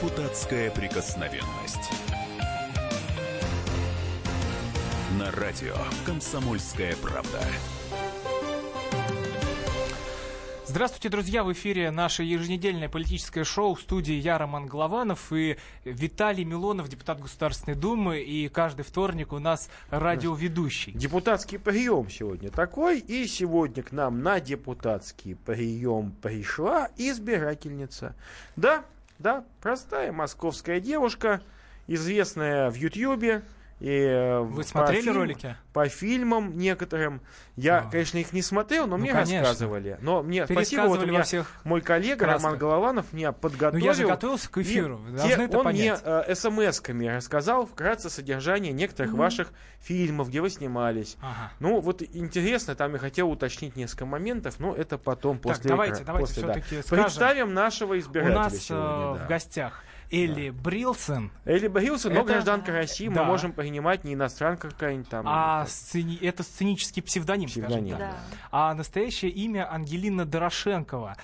Депутатская прикосновенность. На радио «Комсомольская правда». Здравствуйте, друзья! В эфире наше еженедельное политическое шоу в студии я, Роман Голованов и Виталий Милонов, депутат Государственной Думы. И каждый вторник у нас радиоведущий. Депутатский прием сегодня такой. И сегодня к нам на депутатский прием пришла избирательница. Да, да, простая московская девушка, известная в Ютьюбе, и э, Вы смотрели фильм, ролики? По фильмам некоторым. Я, А. конечно, их не смотрел, но Ну, мне конечно. рассказывали. Но мне спасибо, вот у меня всех... мой коллега красках. Роман Голованов меня Ну, подготовил. я же готовился к эфиру, И те- это он мне понять. э, смс-ками рассказал вкратце содержание некоторых ваших фильмов, где вы снимались. Ага. Ну, вот интересно, там я хотел уточнить несколько моментов, но это потом, после давайте, экра- давайте после, да. все-таки скажем. Представим нашего У избирателя нас э, сегодня, да. в гостях Элли Брилсон, Элли но Это- гражданка России, Да. мы можем принимать не иностранка какая-нибудь там. а сцени- это сценический псевдоним, скажем Псевдоним, так. да. А настоящее имя Ангелина Дорошенкова.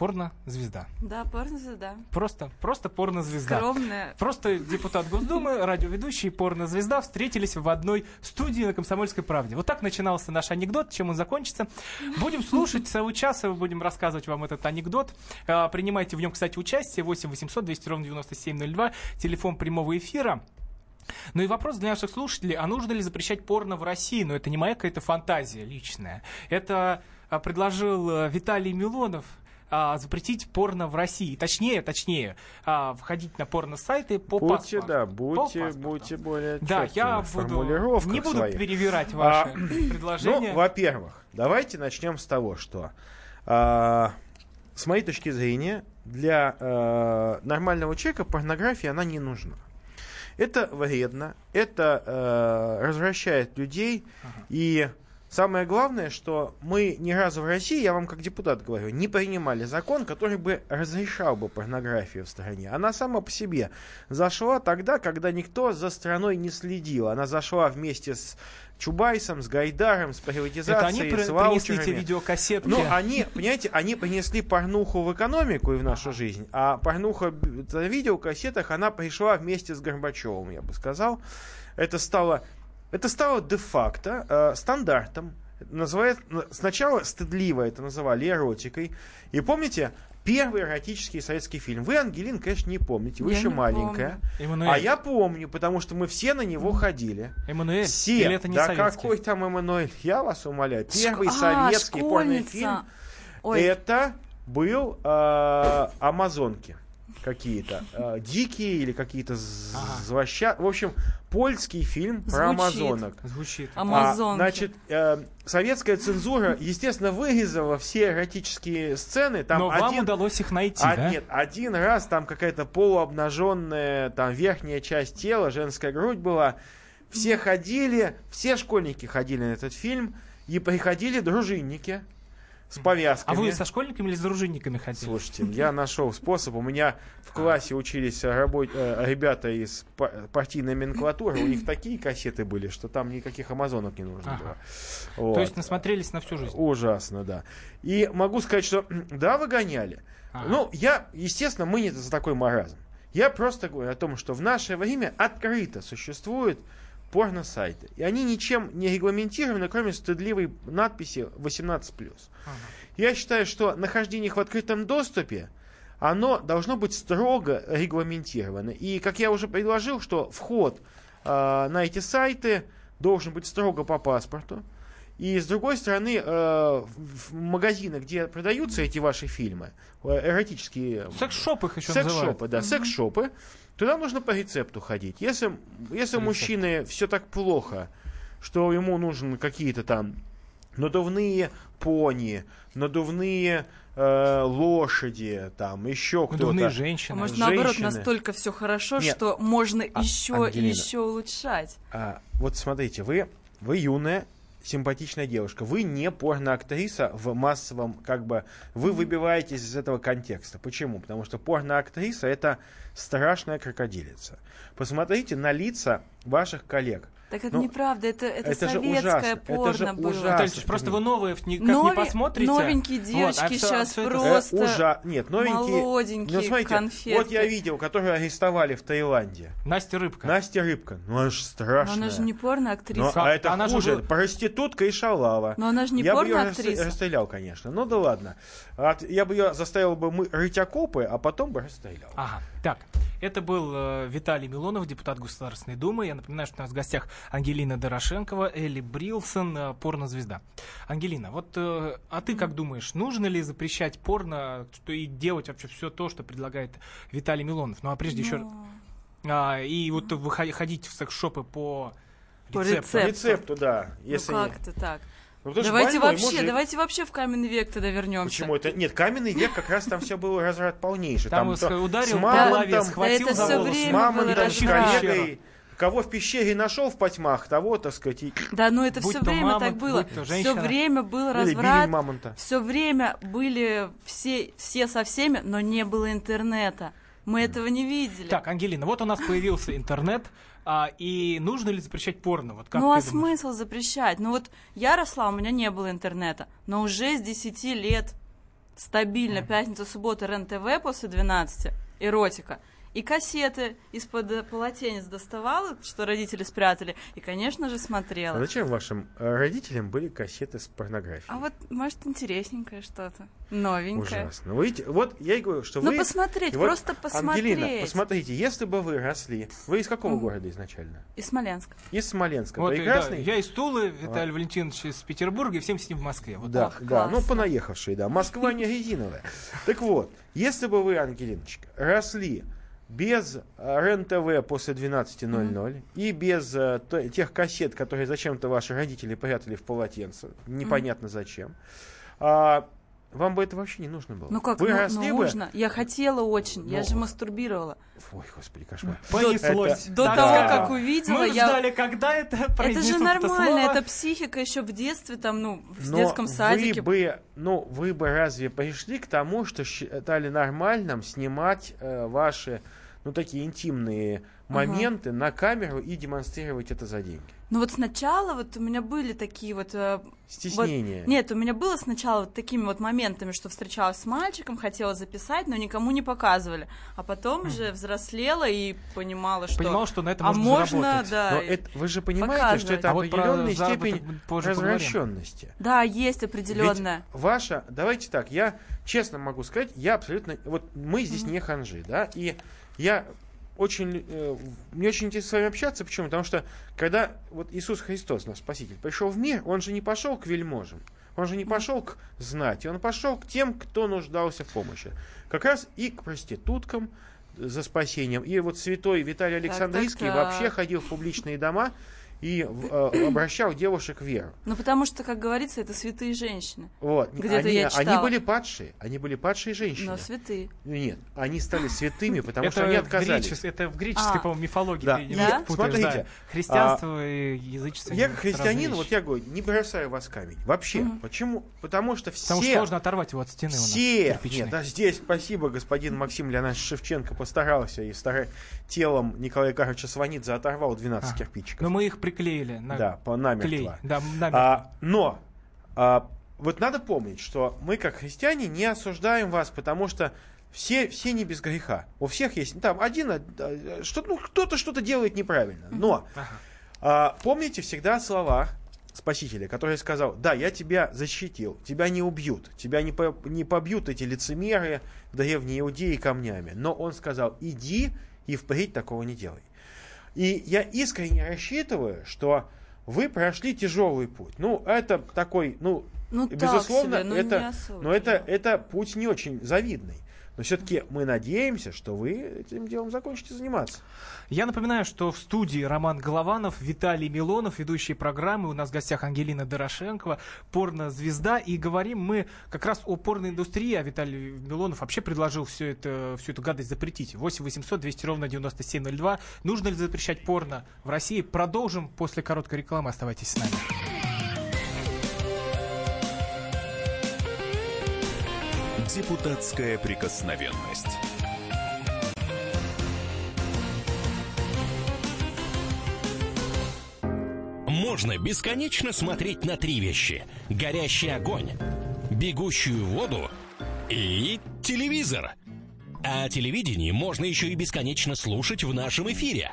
Порно-звезда. Да, порнозвезда. Просто, просто порно-звезда. Скромная. Просто депутат Госдумы, радиоведущий и порно-звезда встретились в одной студии на «Комсомольской правде». Вот так начинался наш анекдот. Чем он закончится? Будем слушать целый час, и будем рассказывать вам этот анекдот. А, Принимайте в нем, кстати, участие. 8 800 200 ровно 9702. Телефон прямого эфира. Ну и вопрос для наших слушателей, а нужно ли запрещать порно в России? Но это не моя какая-то фантазия личная. Это а, предложил э, Виталий Милонов, а, запретить порно в России. Точнее, точнее, а, входить на порно-сайты по Будьте, паспорту. да, По будьте, паспорту. будьте более Да, я буду, не буду своих. перевирать ваши А, предложения. Ну, во-первых, давайте начнем с того, что а, с моей точки зрения, для э, нормального человека порнография, она не нужна. Это вредно, это э, развращает людей, и самое главное, что мы ни разу в России, я вам как депутат говорю, не принимали закон, который бы разрешал бы порнографию в стране. Она сама по себе зашла тогда, когда никто за страной не следил. Она зашла вместе с Чубайсом, с Гайдаром, с приватизацией, это они с принесли те ваучерами. видеокассетки. Ну, они, понимаете, они принесли порнуху в экономику и в нашу жизнь, а порнуха на видеокассетах, она пришла вместе с Горбачевым, я бы сказал. Это стало, это стало де-факто э, стандартом. Называет, сначала стыдливо это называли эротикой. И помните, первый эротический советский фильм. Вы, Ангелин, конечно, не помните, вы Я еще маленькая. Эммануэль. А я помню, потому что мы все на него ходили. Эммануэль. Все. Или это не да советский? какой там Эммануэль? Я вас умоляю. Первый Шк- а, советский порный школьница. фильм. Ой, Это был э, амазонки какие-то. э, дикие или какие-то Ага. злоща- В общем, польский фильм про Звучит. амазонок. Звучит. А, Амазонки. значит, э, советская цензура, естественно, вырезала все эротические сцены. Там Но вам один, удалось их найти, а, да? Нет, один раз там какая-то полуобнаженная там верхняя часть тела, женская грудь была. Все ходили, все школьники ходили на этот фильм, и приходили дружинники с А повязками. вы со школьниками или с дружинниками ходили? Слушайте, я нашел способ. У меня в классе учились рабо- э, ребята из па- партийной номенклатуры. У них такие кассеты были, что там никаких амазонок не нужно Ага. было. То Вот. есть насмотрелись на всю жизнь. Ужасно, да. И могу сказать, что да, выгоняли. Ага. Ну, я, естественно, мы не за такой маразм. Я просто говорю о том, что в наше время открыто существуют порно-сайты. И они ничем не регламентированы, кроме стыдливой надписи 18+. Ага. Я считаю, что нахождение их в открытом доступе, оно должно быть строго регламентировано. И, как я уже предложил, что вход э, на эти сайты должен быть строго по паспорту. И с другой стороны, э, в магазины, где продаются эти ваши фильмы, э, эротические Секс-шоп их еще называют. секс-шопы, да, секс-шопы, туда нужно по рецепту ходить. Если, если у Рецепт. мужчины все так плохо, что ему нужны какие-то там надувные пони, надувные э, лошади, там еще кто-то. Надувные а женщины. может, наоборот, женщины. настолько все хорошо, Нет. что можно А, еще и еще улучшать. А, вот смотрите, вы, вы юная, симпатичная девушка. Вы не порноактриса в массовом, как бы, вы выбиваетесь из этого контекста. Почему? Потому что порноактриса это страшная крокодилица. Посмотрите на лица ваших коллег. Так это Ну, неправда, это, это, это же советское ужасно, это порно же было. ужасно. Наталья Ильич, просто вы новые никак не Нови- посмотрите. новенькие Вот, девочки а всё- сейчас это- Э, Просто ужа- Нет, новенькие. молоденькие Ну, смотрите, конфетки. вот я видел, которую арестовали в Таиланде. Настя Рыбка. Настя Рыбка. Ну, она же Но страшная. она же не порно-актриса. Ну, а это Она же хуже. была- Проститутка и шалава. Но она же не я бы ее порно-актриса. расстрелял, конечно. Ну да ладно. От- я бы ее заставил бы мы рыть окопы, а потом бы расстрелял. Ага, так, это был э, Виталий Милонов, депутат Государственной Думы. Я напоминаю, что у нас в гостях Ангелина Дорошенкова, Элли Брилсон, э, порнозвезда. Ангелина, вот, э, а ты как думаешь, нужно ли запрещать порно что и делать вообще все то, что предлагает Виталий Милонов? Ну, а прежде еще... Ну, а, и вот выходить ходить в секс-шопы по По рецепту. По рецепту. рецепту, да. ну Если как не- это так? Ну, Давайте больной вообще, мужик. давайте вообще в каменный век тогда вернемся. Почему это? Нет, каменный век как раз там все было разврат полнейший. Там, то ударил с мамонтом, схватил это за всё волосы. с мамонтом, с коллегой. Кого в пещере нашел в потьмах, того, так сказать, и... Да, ну это Будь все время мамонт, так было. Все время был разврат. Все время были все, все со всеми, но не было интернета. Мы этого не видели. Так, Ангелина, вот у нас появился интернет, а, и нужно ли запрещать порно? Вот как ну а думаешь? смысл запрещать? Ну вот я росла, у меня не было интернета, но уже с 10 лет стабильно пятница, суббота, РЕН-ТВ после 12, эротика. И кассеты из-под э, полотенец доставала, что родители спрятали, и, конечно же, А смотрела. зачем вашим э, родителям были кассеты с порнографией? А вот, может, интересненькое что-то, новенькое. Ужасно. Вы видите, вот я и говорю, что Ну, вы... посмотреть, и вот, просто посмотреть. Ангелина, посмотрите, если бы вы росли... Вы из какого Мгм. города изначально? Из Смоленска. Из Смоленска. Вот, и, да, Прекрасный? я из Тулы, Виталий Валентинович из Петербурга, и всем сидим в Москве. Вот Да, Ох, да, ну классно. понаехавшие, да. Москва не резиновая. Так вот, если бы вы, Ангелиночка, росли без э, РЕН-ТВ после 12.00 и без э, то- тех кассет, которые зачем-то ваши родители прятали в полотенце, непонятно зачем, а, вам бы это вообще не нужно было. Ну как, вы ну, бы... нужно. Я хотела очень, я Ну. же мастурбировала. Ой, господи, кошмар. Понеслось. Это- До Так того, как увидела, Мы я... ждали, когда это Это произнесут же нормально, слово. это психика еще в детстве, там, ну, в Но детском садике. Вы бы, ну, вы бы разве пришли к тому, что считали нормальным снимать э, ваши, ну, такие интимные моменты на камеру и демонстрировать это за деньги? Ну вот сначала вот у меня были такие вот... э, Стеснение. вот- нет, у меня было сначала вот такими вот моментами, что встречалась с мальчиком, хотела записать, но никому не показывали. А потом уже взрослела и понимала, что... Понимал, что на это а можно можно, заработать. да. Но это, вы же понимаете, что это А вот определенная заработок степень позже поговорим. развращенности. Да, есть Ведь определенная. ваша, давайте так, я честно могу сказать, я абсолютно, вот мы здесь не ханжи, да, и я очень, э, мне очень интересно с вами общаться, почему? Потому что когда вот Иисус Христос, наш Спаситель, пришел в мир, он же не пошел к вельможам, он же не пошел к знати, он пошел к тем, кто нуждался в помощи. Как раз и к проституткам за спасением. И вот святой Виталий Александрийский так. вообще ходил в публичные дома и э, обращал девушек в веру. Ну потому что, как говорится, это святые женщины. Вот. Где-то они, я они читала. были падшие, они были падшие женщины. Но святые. Нет, они стали святыми, потому что они отказались. гречес- это в греческой, А. по-моему, мифологии Да. ты путаешь, смотрите, да. Христианство и язычество. Я как христианин, вот я говорю, не бросаю вас камень. Вообще. Почему? Потому что все... Потому что сложно оторвать его от стены все, кирпичной. нет, да здесь спасибо, господин Максим Леонидович Шевченко постарался и стара... телом Николая Карловича Сванидзе оторвал 12 А. кирпичиков. Но мы их приклеили на Да, по намертво. клей. Да, намертво. А, но а, вот надо помнить, что мы, как христиане, не осуждаем вас, потому что все, все не без греха. У всех есть там один, а, а, что, ну, кто-то что-то делает неправильно. Но Ага. а, помните всегда слова Спасителя, который сказал, да, я тебя защитил, тебя не убьют, тебя не, по- не побьют эти лицемеры, древние иудеи камнями. Но он сказал, иди и впредь такого не делай. И я искренне рассчитываю, что вы прошли тяжелый путь. Ну, это такой, ну, Ну безусловно, себе, ну, это, но это, это путь не очень завидный. Но все-таки мы надеемся, что вы этим делом закончите заниматься. Я напоминаю, что в студии Роман Голованов, Виталий Милонов, ведущие программы. У нас в гостях Ангелина Дорошенкова, порнозвезда. И говорим мы как раз о порноиндустрии, а Виталий Милонов вообще предложил все это, всю эту гадость запретить. 8 800 200 ровно 9702. Нужно ли запрещать порно в России? Продолжим после короткой рекламы. Оставайтесь с нами. Депутатская прикосновенность. можно бесконечно смотреть на три вещи. Горящий огонь, бегущую воду и телевизор. А телевидение можно еще и бесконечно слушать в нашем эфире.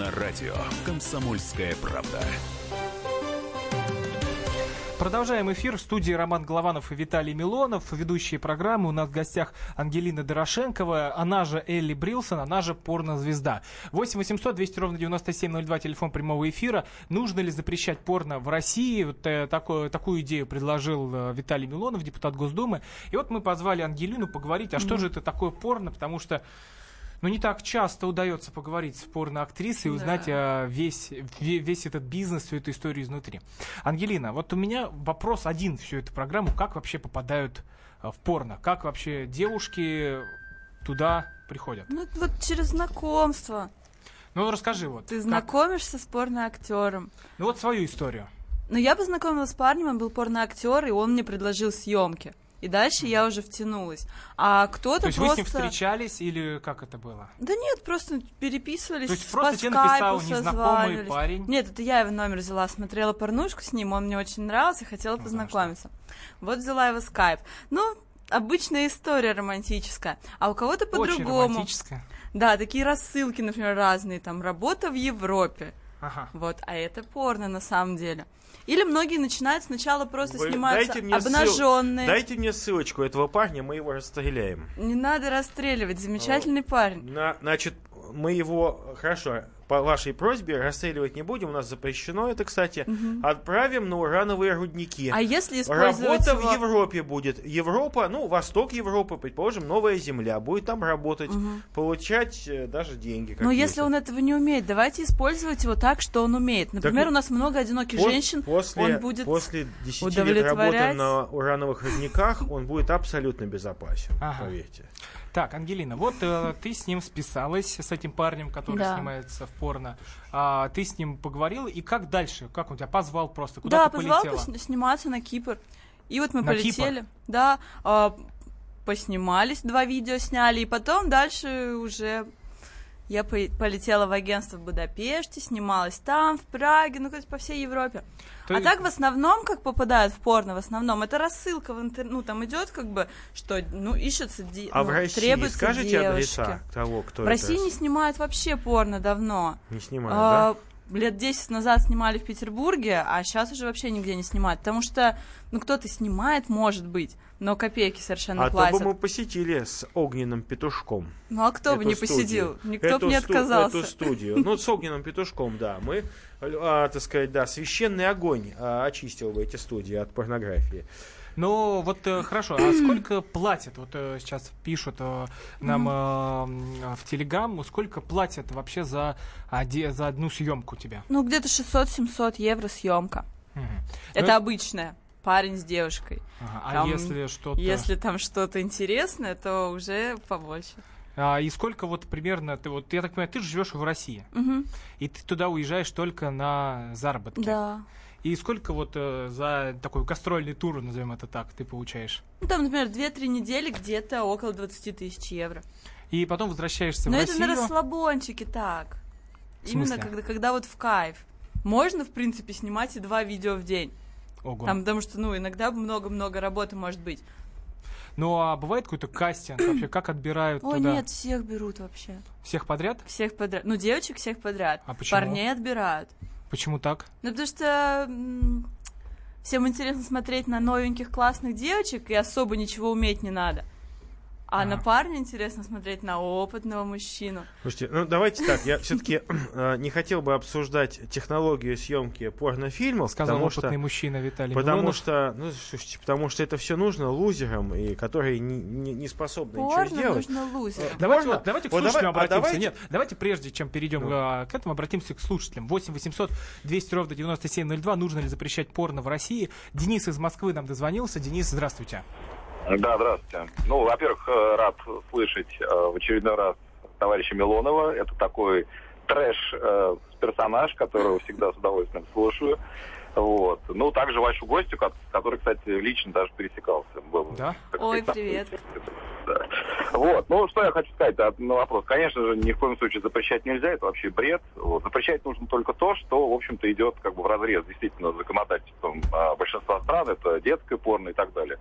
На радио «Комсомольская правда». Продолжаем эфир в студии Роман Голованов и Виталий Милонов. Ведущие программы. У нас в гостях Ангелина Дорошенкова, она же Элли Брилсон, она же порнозвезда. 8 800 200 ровно 9702, телефон прямого эфира. Нужно ли запрещать порно в России? Вот, э, такое, такую идею предложил э, Виталий Милонов, депутат Госдумы. И вот мы позвали Ангелину поговорить, а что же это такое порно, потому что ну, не так часто удается поговорить с порноактрисой и узнать Да. весь, ве- весь этот бизнес, всю эту историю изнутри. Ангелина, вот у меня вопрос один всю эту программу. Как вообще попадают а, в порно? Как вообще девушки туда приходят? Ну, вот через знакомство. Ну, расскажи вот. Ты как- знакомишься с порноактером. Ну, вот свою историю. Но я познакомилась с парнем, он был порноактер, и он мне предложил съемки. И дальше я уже втянулась. А кто-то То есть вы с просто... ним встречались или как это было? Да нет, просто переписывались. То есть по просто тебе скайпу написал незнакомый парень? Нет, это я его номер взяла, смотрела порнушку с ним, он мне очень нравился, хотела Ну, познакомиться. Вот взяла его скайп. Ну, обычная история романтическая. А у кого-то Очень по-другому. романтическое. Да, такие рассылки, например, разные, там, работа в Европе. Ага. Вот, а это порно на самом деле. Или многие начинают сначала просто Вы сниматься дайте мне ссыл- обнаженные. Дайте мне ссылочку этого парня, мы его расстреляем. Не надо расстреливать, замечательный парень. На- значит, мы его, хорошо, по вашей просьбе расстреливать не будем, у нас запрещено это, кстати. Отправим на урановые рудники. А если использовать Работа его... в Европе будет. Европа, ну, восток Европы, предположим, новая земля. Будет там работать, получать э, даже деньги. Но если он этого не умеет, давайте использовать его так, что он умеет. Например, Так у нас много одиноких Пос- женщин, после, он будет после 10 лет работы на урановых рудниках он будет абсолютно безопасен, Ага. поверьте. Так, Ангелина, вот э, ты с ним списалась, с этим парнем, который Да. снимается в порно. А, ты с ним поговорила, и как дальше? Как он тебя позвал просто? Куда да, ты позвал полетела? сниматься на Кипр. И вот мы На полетели. Да, а, поснимались, два видео сняли, и потом дальше уже я по- полетела в агентство в Будапеште, снималась там, в Праге, ну, есть по всей Европе. То а так в основном, как попадают в порно, в основном, это рассылка в интернет, ну, там идет как бы, что, ну, ищутся, де- А ну, в России требуются скажите девушки. адреса того, кто В это России не снимают вообще порно давно. не снимает, А, да? Лет 10 назад снимали в Петербурге, а сейчас уже вообще нигде не снимают. Потому что, ну, кто-то снимает, может быть, но копейки совершенно А то платят. бы мы посетили с огненным петушком. Ну, а кто бы не студию. посидел? Никто бы не отказался. Эту студию. Ну, с огненным петушком, да. Мы, а, так сказать, да, священный огонь а, очистил бы эти студии от порнографии. Ну, вот э, хорошо, а сколько платят? Вот э, сейчас пишут э, нам э, в Телеграм, сколько платят вообще за, оде- за одну съемку тебя? Ну, где-то 600-700 евро съемка. Мгм. Это Ну, обычная. Парень с девушкой. ага, а там, если что-то... Если там что-то интересное, то уже побольше. А, и сколько вот примерно, ты вот, я так понимаю, ты живешь в России, Мгм. и ты туда уезжаешь только на заработки. Да. И сколько вот э, за такой гастрольный тур, назовем это так, ты получаешь? Ну, там, например, 2-3 недели где-то около 20 тысяч евро. И потом возвращаешься Но в это Россию. на расслабончике так. Именно когда, когда вот в кайф. Можно, в принципе, снимать и два видео в день. Ого. Там, потому что, ну, иногда много-много работы может быть. Ну а бывает какой-то кастинг вообще? Как отбирают О, туда? нет, всех берут вообще. Всех подряд? Всех подряд. Ну, девочек всех подряд. А почему? Парней отбирают. Почему так? Ну, потому что всем интересно смотреть на новеньких классных девочек, и особо ничего уметь не надо. А на парня интересно смотреть на опытного мужчину. Слушайте, ну давайте так, я все-таки не хотел бы обсуждать технологию съемки порнофильмов, Сказал потому опытный что, мужчина Виталий потому Милонов. что, ну, слушайте, потому что это все нужно лузерам, и которые не, не- не способны ничего Порно сделать. нужно лузерам. Давайте, Можно? вот, давайте к Вот слушателям давай- а обратимся. давайте- Нет, давайте прежде, чем перейдем Ну. а, к этому, обратимся к слушателям. 8 800 200 ровно 9702. Нужно ли запрещать порно в России? Денис из Москвы нам дозвонился. Денис, здравствуйте. Да, здравствуйте. Ну, во-первых, э, рад слышать э, в очередной раз товарища Милонова. Это такой трэш-персонаж, которого всегда с удовольствием слушаю. Вот. Ну, также вашу гостью, ко- с которой, кстати, лично даже пересекался. Был, Да? так Ой, привет. Да. Вот. Ну, что я хочу сказать а, на вопрос. Конечно же, ни в коем случае запрещать нельзя, это вообще бред. Вот. Запрещать нужно только то, что, в общем-то, идет как бы в разрез действительно с законодательством а, большинства стран, это детское порно и так далее.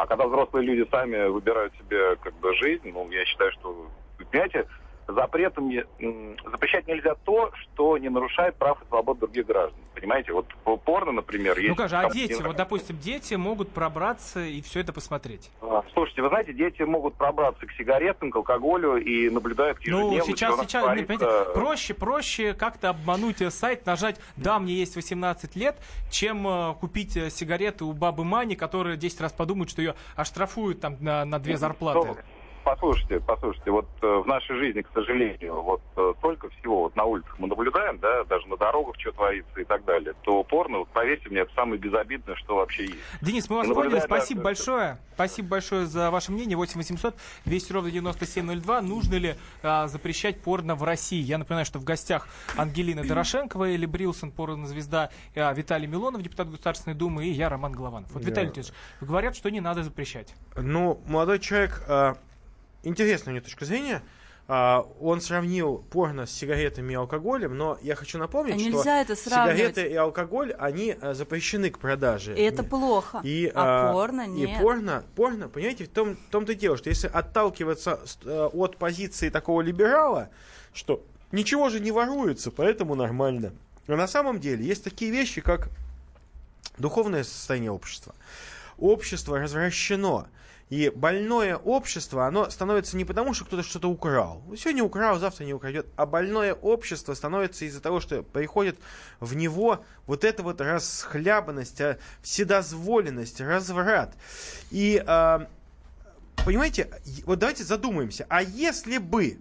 А когда взрослые люди сами выбирают себе как бы жизнь, ну, я считаю, что, понимаете, запретом не- м, запрещать нельзя то, что не нарушает прав и свобод других граждан. Понимаете, вот по- порно, например, есть... Ну как же, а не дети, вот, допустим, дети могут пробраться и все это посмотреть. А, Слушайте, вы знаете, дети могут пробраться к сигаретам, к алкоголю и наблюдают Ну, ежедневно, сейчас, что у нас сейчас, творится. понимаете, проще, проще как-то обмануть э, сайт, нажать «Да, мне есть 18 лет», чем э, купить э, сигареты у бабы Мани, которая 10 раз подумает, что ее оштрафуют там на, на две зарплаты. Послушайте, послушайте, вот э, в нашей жизни, к сожалению, вот э, столько всего вот на улицах мы наблюдаем, да, даже на дорогах что творится и так далее, то порно, вот поверьте мне, это самое безобидное, что вообще есть. Денис, мы вас поняли. Спасибо да, большое. Спасибо большое за ваше мнение. 8 800 200 ровно 9702. Нужно ли а, запрещать порно в России? Я напоминаю, что в гостях Ангелина Дорошенкова, Эли Брилсон, порнозвезда, а, Виталий Милонов, депутат Государственной Думы, и я, Роман Голованов. Вот, Да. Виталий Леонидович, говорят, что не надо запрещать. Ну, молодой человек, а, интересная у него точка зрения. А, он сравнил порно с сигаретами и алкоголем, но я хочу напомнить, А что нельзя это сравнивать. сигареты и алкоголь, они а, запрещены к продаже. И это плохо. И, а а, порно И нет. порно, порно, понимаете, в том, в том-то и дело, что если отталкиваться э, от позиции такого либерала, что ничего же не воруется, поэтому нормально. Но на самом деле есть такие вещи, как духовное состояние общества. Общество развращено. И больное общество, оно становится не потому, что кто-то что-то украл. Сегодня украл, завтра не украдет. А больное общество становится из-за того, что приходит в него вот эта вот расхлябанность, а, вседозволенность, разврат. И, а, понимаете, вот давайте задумаемся. А если бы,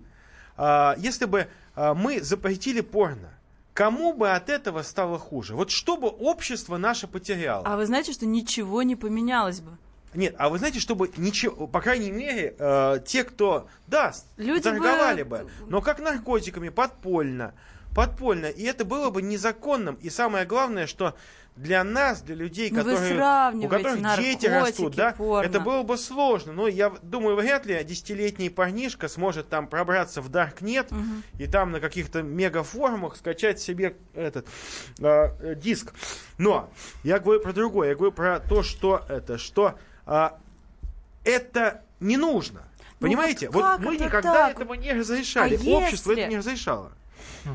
а, если бы мы запретили порно, кому бы от этого стало хуже? Вот что бы общество наше потеряло? А вы знаете, что ничего не поменялось бы? Нет, а вы знаете, чтобы ничего, по крайней мере, э, те, кто, да, с- Люди торговали бы- бы, но как наркотиками, подпольно, подпольно, и это было бы незаконным. И самое главное, что для нас, для людей, Ну, которые, у которых дети растут, да, порно. это было бы сложно. Но я думаю, вряд ли десятилетний парнишка сможет там пробраться в Даркнет Мгм. и там на каких-то мегафорумах скачать себе этот э, диск. Но я говорю про другое. Я говорю про то, что это, что это не нужно. Ну, Понимаете? вот вот как мы это никогда так? этого не разрешали. А Общество если- это не разрешало.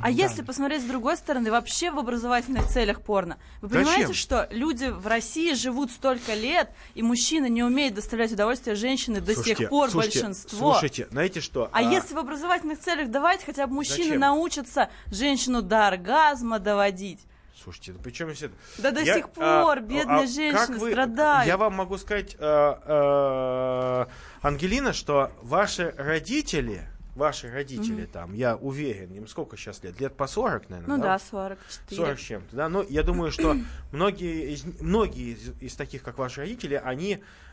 А если посмотреть с другой стороны, вообще в образовательных целях порно, вы понимаете, Зачем? что люди в России живут столько лет, и мужчина не умеет доставлять удовольствие женщине до Слушайте, сих пор слушайте, большинство. Слушайте, знаете что? А, если в образовательных целях давайте хотя бы мужчины Зачем? научатся женщину до оргазма доводить. Слушайте, ну при чем здесь это? Да до Я- сих пор а, бедные а женщины как вы- страдают. Я вам могу сказать, э, э, Ангелина, что ваши родители, ваши родители там, я уверен, им сколько сейчас лет? Лет по 40, наверное, Ну да, 44. 40 с чем-то, да, но я думаю, что многие из, многие из, из таких, как ваши родители, они, а, а,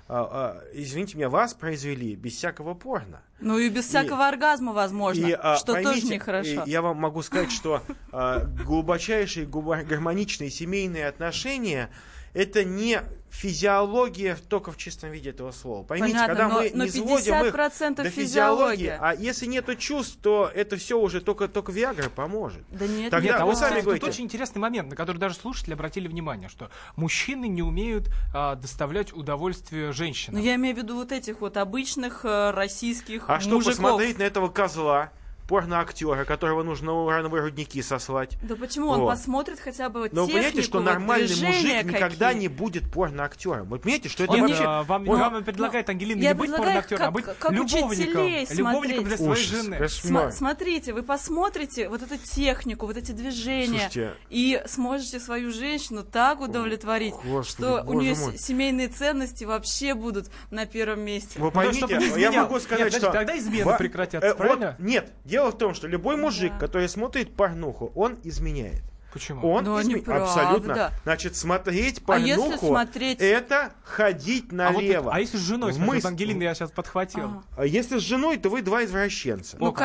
извините меня, вас произвели без всякого порно. Ну и без всякого оргазма, возможно, И, а, что тоже поймите, нехорошо. и я вам могу сказать, что а, глубочайшие гармоничные семейные отношения это не физиология только в чистом виде этого слова. Поймите, Понятно, когда но- мы но не сводим их 50% до физиологии, физиология. а если нету чувств, то это все уже только, только Виагра поможет. Да нет, Тогда Нет, а вы сами кстати, говорите. тут очень интересный момент, на который даже слушатели обратили внимание, что мужчины не умеют а, доставлять удовольствие Ну женщинам. я имею в виду вот этих вот обычных э, российских А что мужиков. посмотреть на этого козла, порноактера, которого нужно урановые рудники сослать. Да почему он Вот. посмотрит хотя бы Но вы технику, понимаете, что вот нормальный движения мужик никогда какие? не будет порноактером. Вы понимаете, что это Он, вообще... э, вам, он- вам предлагает, Ангелина, я не быть порноактером, а быть как любовником. Любовником для своей Ужас, жены. Кошмар. смотрите, вы посмотрите вот эту технику, вот эти движения, Слушайте. и сможете свою женщину так удовлетворить, Господи, что у нее мой. семейные ценности вообще будут на первом месте. Вы Ну, поймите, не я могу сказать, Нет, что... тогда измены прекратятся, э, вот правильно? нет, дело в том, что любой мужик, Да. который смотрит порнуху, он изменяет. Почему? Он Но изме- абсолютно. Значит, смотреть А если порнуху смотреть- это ходить а, вот налево. это- а если с женой смотрит? мысль- Ангелина я сейчас подхватил. Ага. А если с женой, то вы два извращенца. Ну. Ну да,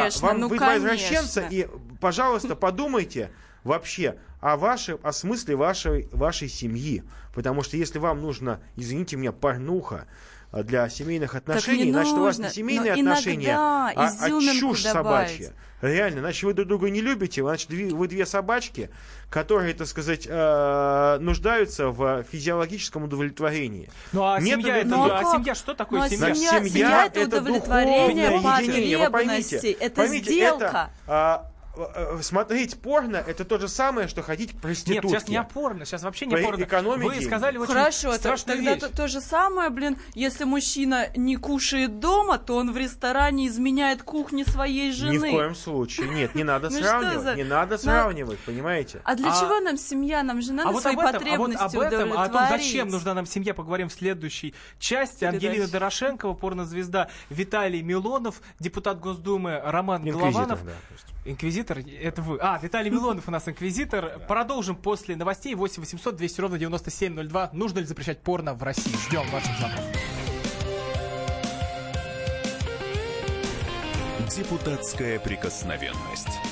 конечно, вам ну, вы два конечно. извращенца, и, пожалуйста, подумайте вообще о вашем, о смысле вашей, вашей семьи. Потому что если вам нужно, извините меня, порнуха а, для семейных отношений, значит, у вас не семейные Но отношения, а, а чушь добавить. собачья. Реально, значит, вы друг друга не любите, значит, вы две собачки, которые, так сказать, э, нуждаются в физиологическом удовлетворении. Ну а Нет семья, это. Ну, а а семья что такое Ну, а семья? Значит, Семья- семья это удовлетворение духовное единение. Вы поймите, это поймите, сделка. это, а, э, смотреть порно это то же самое, что ходить к Нет, проститутке. сейчас не о порно, сейчас вообще не о порно. экономите Вы сказали очень Хорошо, это, страшную тогда вещь. то, то же самое, блин, если мужчина не кушает дома, то он в ресторане изменяет кухне своей Ни жены. в коем случае. Нет, не надо Ну сравнивать. Не надо сравнивать, понимаете? А для А- чего нам семья? Нам же надо А вот свои об этом, а вот потребности об этом, о том, удовлетворить. зачем нужна нам семья, поговорим в следующей части. Ангелина Дорошенкова, порнозвезда Виталий Милонов, депутат Госдумы Роман Голованов. Инквизитор, это вы. А, Виталий Милонов у нас инквизитор. Продолжим после новостей. 8 800 200 ровно 9702. Нужно ли запрещать порно в России? Ждем ваших звонков. Депутатская прикосновенность.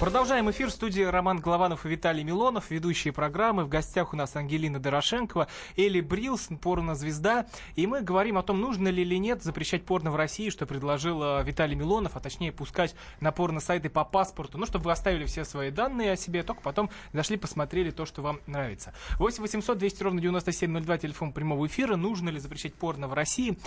Продолжаем эфир в студии Роман Голованов и Виталий Милонов, ведущие программы. В гостях у нас Ангелина Дорошенкова, Элли Брилс, порнозвезда. И мы говорим о том, нужно ли или нет запрещать порно в России, что предложил э, Виталий Милонов, а точнее пускать на порно-сайты по паспорту. Ну, чтобы вы оставили все свои данные о себе, только потом зашли, посмотрели то, что вам нравится. 8 800 200 ровно 9702, телефон прямого эфира. Нужно ли запрещать порно в России?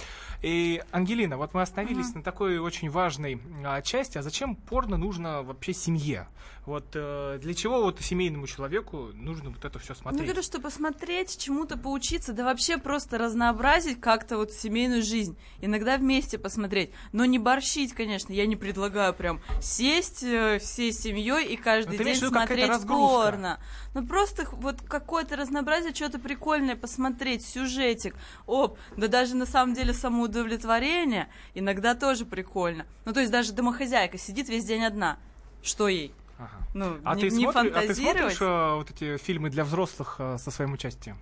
И, Ангелина, вот мы остановились на такой очень важной а, части. А зачем порно нужно вообще семье? Вот э, для чего вот семейному человеку нужно вот это все Ну, смотреть? говорю, что посмотреть, чему-то поучиться, да вообще просто разнообразить как-то вот семейную жизнь. Иногда вместе посмотреть. Но не борщить, конечно. Я не предлагаю прям сесть э, всей семьей и каждый Ну, день виду, смотреть порно. Ну просто вот какое-то разнообразие, что-то прикольное посмотреть, сюжетик. Оп, да даже на самом деле самоудовлетворение иногда тоже прикольно. Ну то есть даже домохозяйка сидит весь день одна. Что ей? Ага. Ну, А, не, ты не смотри- а ты смотришь э, вот эти фильмы для взрослых э, со своим участием?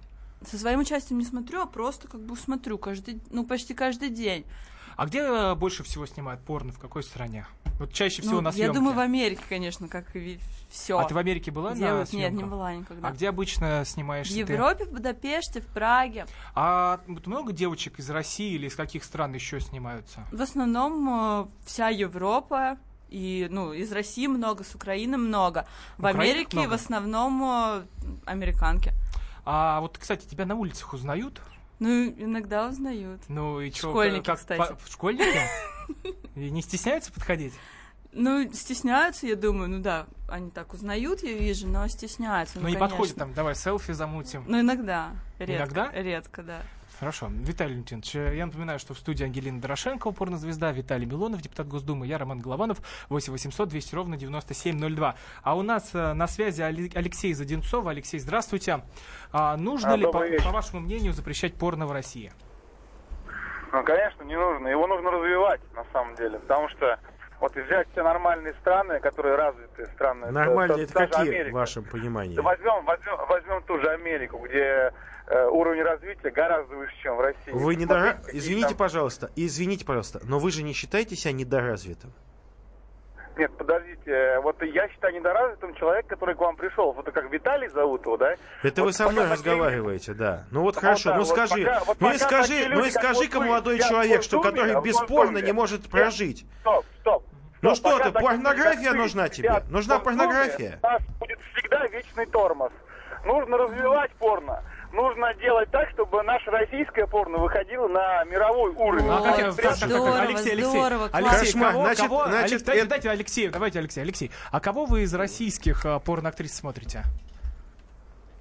Со своим участием не смотрю, а просто как бы смотрю каждый, ну почти каждый день. А где э, больше всего снимают порно? В какой стране? Вот чаще всего Ну, на я съемке. думаю, в Америке, конечно, как и все. А ты в Америке была на Нет, не съемках? была никогда. А где обычно в снимаешься ты? Европе, в Будапеште, в Праге. А вот много девочек из России или из каких стран еще снимаются? В основном вся Европа. И, ну, из России много, с Украины много. В Украинок Америке много? в основном э, американки. А вот, кстати, тебя на улицах узнают? Ну, иногда узнают. Ну и чё, Школьники, как, кстати. по- школьники? И не стесняются подходить? Ну, стесняются, я думаю, ну да, они так узнают, я вижу, но стесняются. Ну, Ну, не конечно. подходит там, давай селфи замутим. Ну, иногда. Редко, Иногда? Редко, да. Хорошо. Виталий Леонтьевич, э, я напоминаю, что в студии Ангелина Дорошенкова, порнозвезда, Виталий Милонов, депутат Госдумы, я Роман Голованов, 8 800 200 ровно 9702. А у нас э, на связи Алексей Заденцов. Алексей, здравствуйте. А нужно А, ли, по, по вашему мнению, запрещать порно в России? Ну, конечно, не нужно. Его нужно развивать, на самом деле. Потому что Вот взять все нормальные страны, которые развитые страны. это- Нормальные это даже какие, Америка. в вашем понимании? Да возьмем, возьмем, возьмем ту же Америку, где уровень развития гораздо выше, чем в России. Вы не какие Извините, там- пожалуйста, извините, пожалуйста, но вы же не считаете себя недоразвитым? Нет, подождите, вот я считаю недоразвитым человек, который к вам пришел. Вот как Виталий зовут его, да? Это Вот вы со мной такие- разговариваете, да. Ну вот Вот хорошо, да, ну вот скажи, пока- вот ну и скажи, такие ну и люди, скажи-ка, вот молодой человек, что Госдуме, который бесспорно не может прожить. Стоп, стоп. Ну что ты, люди, порнография нужна тебе? Нужна Госдуме, порнография? У нас будет всегда вечный тормоз. Нужно развивать порно. Нужно делать так, чтобы наше российское порно выходило на мировой уровень. А как Ой, я- как- как- как- здорово, Алексей, Алексей, здорово, Алексей, Кошмар. кого, Значит, кого- значит, Алек- дайте, это- дайте Алексею, давайте Алексей, Алексей, а кого вы из российских а, порноактрис смотрите?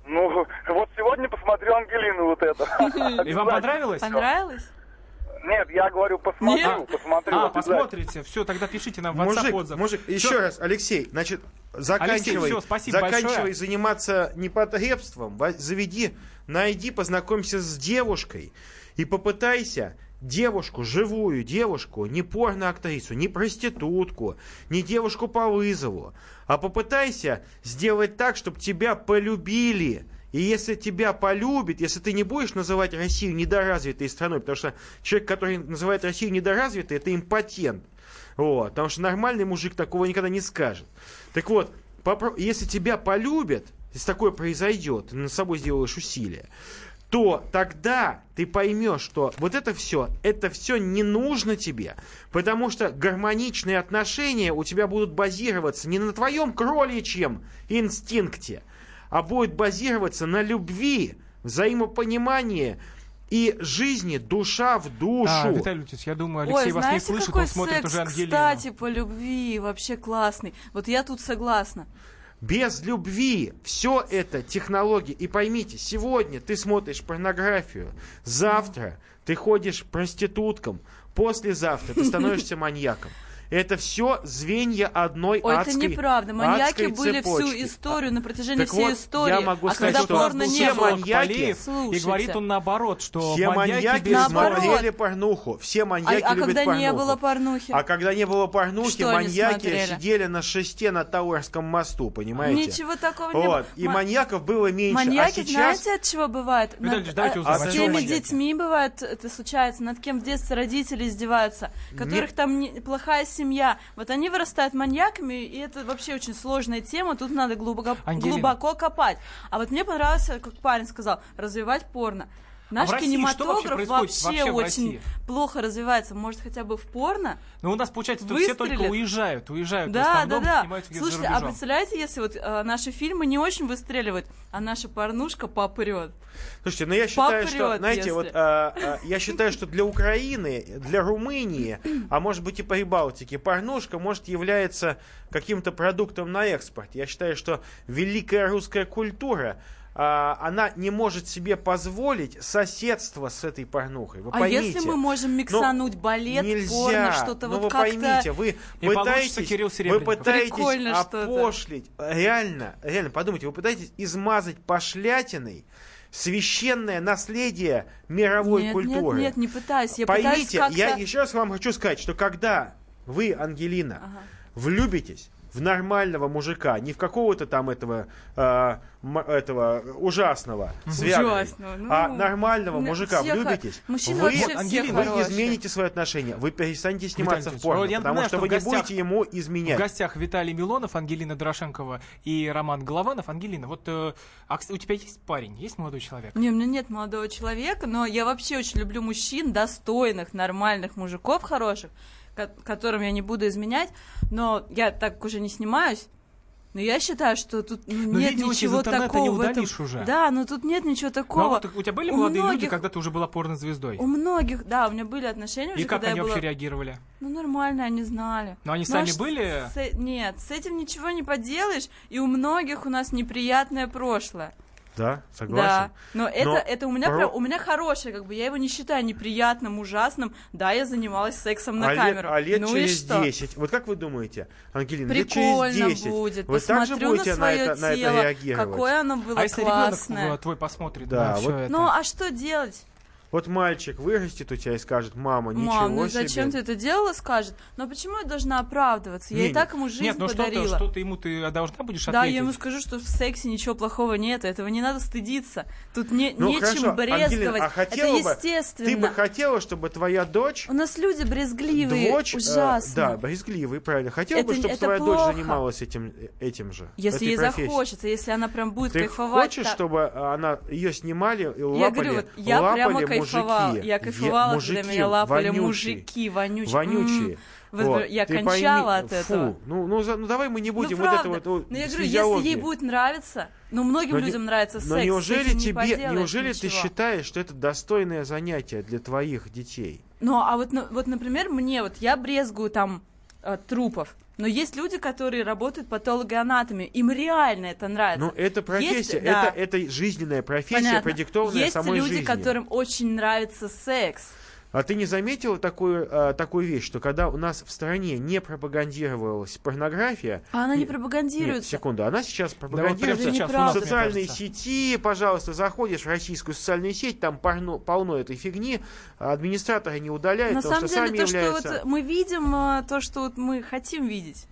Ну, вот сегодня посмотрел Ангелину вот это. И вам понравилось? Понравилось? Нет, я говорю, посмотрю, Нет? посмотрю. А, обязательно. посмотрите, все, тогда пишите нам в WhatsApp Мужик, отзыв. мужик, Всё. еще раз, Алексей, значит, заканчивай, всё, спасибо заканчивай большое. заниматься непотребством, во- заведи, найди, познакомься с девушкой и попытайся девушку, живую девушку, не порноактрису, не проститутку, не девушку по вызову, а попытайся сделать так, чтобы тебя полюбили. И если тебя полюбит, если ты не будешь называть Россию недоразвитой страной, потому что человек, который называет Россию недоразвитой, это импотент. Вот, потому что нормальный мужик такого никогда не скажет. Так вот, если тебя полюбят, если такое произойдет, ты над собой сделаешь усилия, то тогда ты поймешь, что вот это все, это все не нужно тебе, потому что гармоничные отношения у тебя будут базироваться не на твоем кроличьем инстинкте, а будет базироваться на любви, взаимопонимании и жизни душа в душу. А, Виталий Лютич, я думаю, Алексей Ой, вас знаете, не слышит, какой он смотрит секс, уже Ангелину. кстати, по любви, вообще классный. Вот я тут согласна. Без любви все это технологии. И поймите, сегодня ты смотришь порнографию, завтра ты ходишь проституткам, послезавтра ты становишься маньяком. Это все звенья одной Ой, адской это неправда. Маньяки были всю цепочки. историю на протяжении Так всей вот, истории. я могу а сказать, когда что порно все маньяки. Полеев, и Слушайте. говорит он наоборот, что Все маньяки без наоборот. смотрели порнуху. Все А, маньяки а любят когда порнуху. не было порнухи? А когда не было порнухи, Что маньяки сидели на шесте на Тауэрском мосту, понимаете? Ничего такого не было. Вот. И Ма- маньяков было меньше. Маньяки, а сейчас... знаете, от чего бывает? Виталий давайте а- узнаем, с теми маньяки? детьми бывает это случается, над кем в детстве родители издеваются, которых там не- плохая семья. Вот они вырастают маньяками, и это вообще очень сложная тема, тут надо глубоко, Ангелина. глубоко копать. А вот мне понравилось, как парень сказал, развивать порно. Наш России что вообще кинематограф вообще, вообще в очень России? плохо развивается. Может, хотя бы в порно? Ну, у нас, получается, тут все только уезжают, уезжают Да, да, да. Слушайте, а представляете, если вот э, наши фильмы не очень выстреливают, а наша порнушка попрет? Слушайте, ну я считаю, что, Попрет, знаете, если. вот а, а, я считаю, что для Украины, для Румынии, а может быть и по Прибалтике, порнушка может является каким-то продуктом на экспорт. Я считаю, что великая русская культура а, она не может себе позволить соседство с этой порнухой. Вы А поймите. если мы можем миксануть балет, Нельзя. порно, что-то ну, вот вы как-то... поймите, вы И пытаетесь, вы пытаетесь Прикольно что-то. опошлить, реально, реально, подумайте, вы пытаетесь измазать пошлятиной священное наследие мировой нет, культуры. Нет, нет, не пытаюсь. Я пытаюсь Поймите, как-то... я еще раз вам хочу сказать, что когда вы, Ангелина, Ага. влюбитесь в нормального мужика, не в какого-то там этого, э, м- этого ужасного, с Виагрой, Ужасного, ну, а нормального ну, мужика все влюбитесь, вы, Ангелина, вы хорошие. измените свои отношения, вы перестанете сниматься Виталий в порно, потому знаю, что что вы в не гостях- будете ему В изменять. гостях Виталий Милонов, Ангелина Дорошенкова и Роман Голованов. Ангелина, вот э, а, у тебя есть парень, есть молодой человек? Не, у меня нет молодого человека, но я вообще очень люблю мужчин, достойных, нормальных мужиков хороших, которым я не буду изменять, но я так уже не снимаюсь. Но я считаю, что тут ну, Но нет видео из ничего интернета такого не в этом. уже. Да, но тут нет ничего Ну, а такого. вот у тебя были у молодые люди, многих- когда ты уже была порнозвездой? У многих, да, у меня были отношения уже, И как когда они я была... вообще реагировали? Ну, нормально, они знали. Но они Ну, сами а были? с Нет, с этим ничего не поделаешь, и у многих у нас неприятное прошлое. Да, согласен. Да, но это, Но это у меня про- прям, у меня хорошее, как бы, я его не считаю неприятным, ужасным. Да, я занималась сексом на а камеру. Лет, а лет ну через что? 10. Вот как вы думаете, Ангелина, Прикольно лет через 10 будет. вы также Посмотрю будете на на, свое это, на тело, это реагировать? какое оно было А если классное. ребенок твой посмотрит Да, на вот- это? Ну, а что делать? Вот мальчик вырастет у тебя и скажет, мама, ничего Мам, ну себе. зачем ты это делала, скажет. Но почему я должна оправдываться? Я Не, и так ему жизнь Нет, ну что-то, подарила. что-то ему ты должна будешь Да, ответить. я ему скажу, что в сексе ничего плохого нет, этого не надо стыдиться. Тут не, Ну, нечем хорошо, брезговать. Ангелина, а хотела это бы- естественно. Ты бы хотела, чтобы твоя дочь... У нас люди брезгливые, дочь, э, ужасно. да, брезгливый, правильно. Хотела бы, чтобы твоя плохо. дочь занималась этим, этим же. Если ей профессией. захочется, если она прям будет Ты кайфовать. хочешь, так. чтобы она ее снимали и лапали, Я говорю, вот я лапали прямо мужики. кайфовала. Я Е- кайфовала, мужики когда меня лапали вонючие, мужики, вонючие. Вонючие. Вот Вот, я ты кончала пойми- от этого. Фу, ну, ну, за- ну давай мы не будем ну, вот правда. это вот, вот Но я говорю, если ей будет нравиться, ну, многим Но не- людям нравится секс, Но неужели не тебе, поделаешь неужели ты ничего. считаешь, что это достойное занятие для твоих детей? Ну, а вот, ну, вот, например, мне, вот я брезгую там э, трупов, но есть люди, которые работают патологоанатами, им реально это нравится. Ну, это профессия, Есть, да. это, это жизненная профессия, Понятно. продиктованная Есть самой люди, жизнью. которым очень нравится секс. А ты не заметила такую, а, такую вещь, что когда у нас в стране не пропагандировалась порнография... А она не Нет, пропагандируется. секунду, она сейчас Да вот пропагандируется сейчас в кажется. сети, пожалуйста, заходишь в российскую социальную сеть, там полно, полно этой фигни, а администраторы не удаляют, На потому самом что деле, сами то, что являются... вот мы видим, э, то, что вот мы хотим видеть.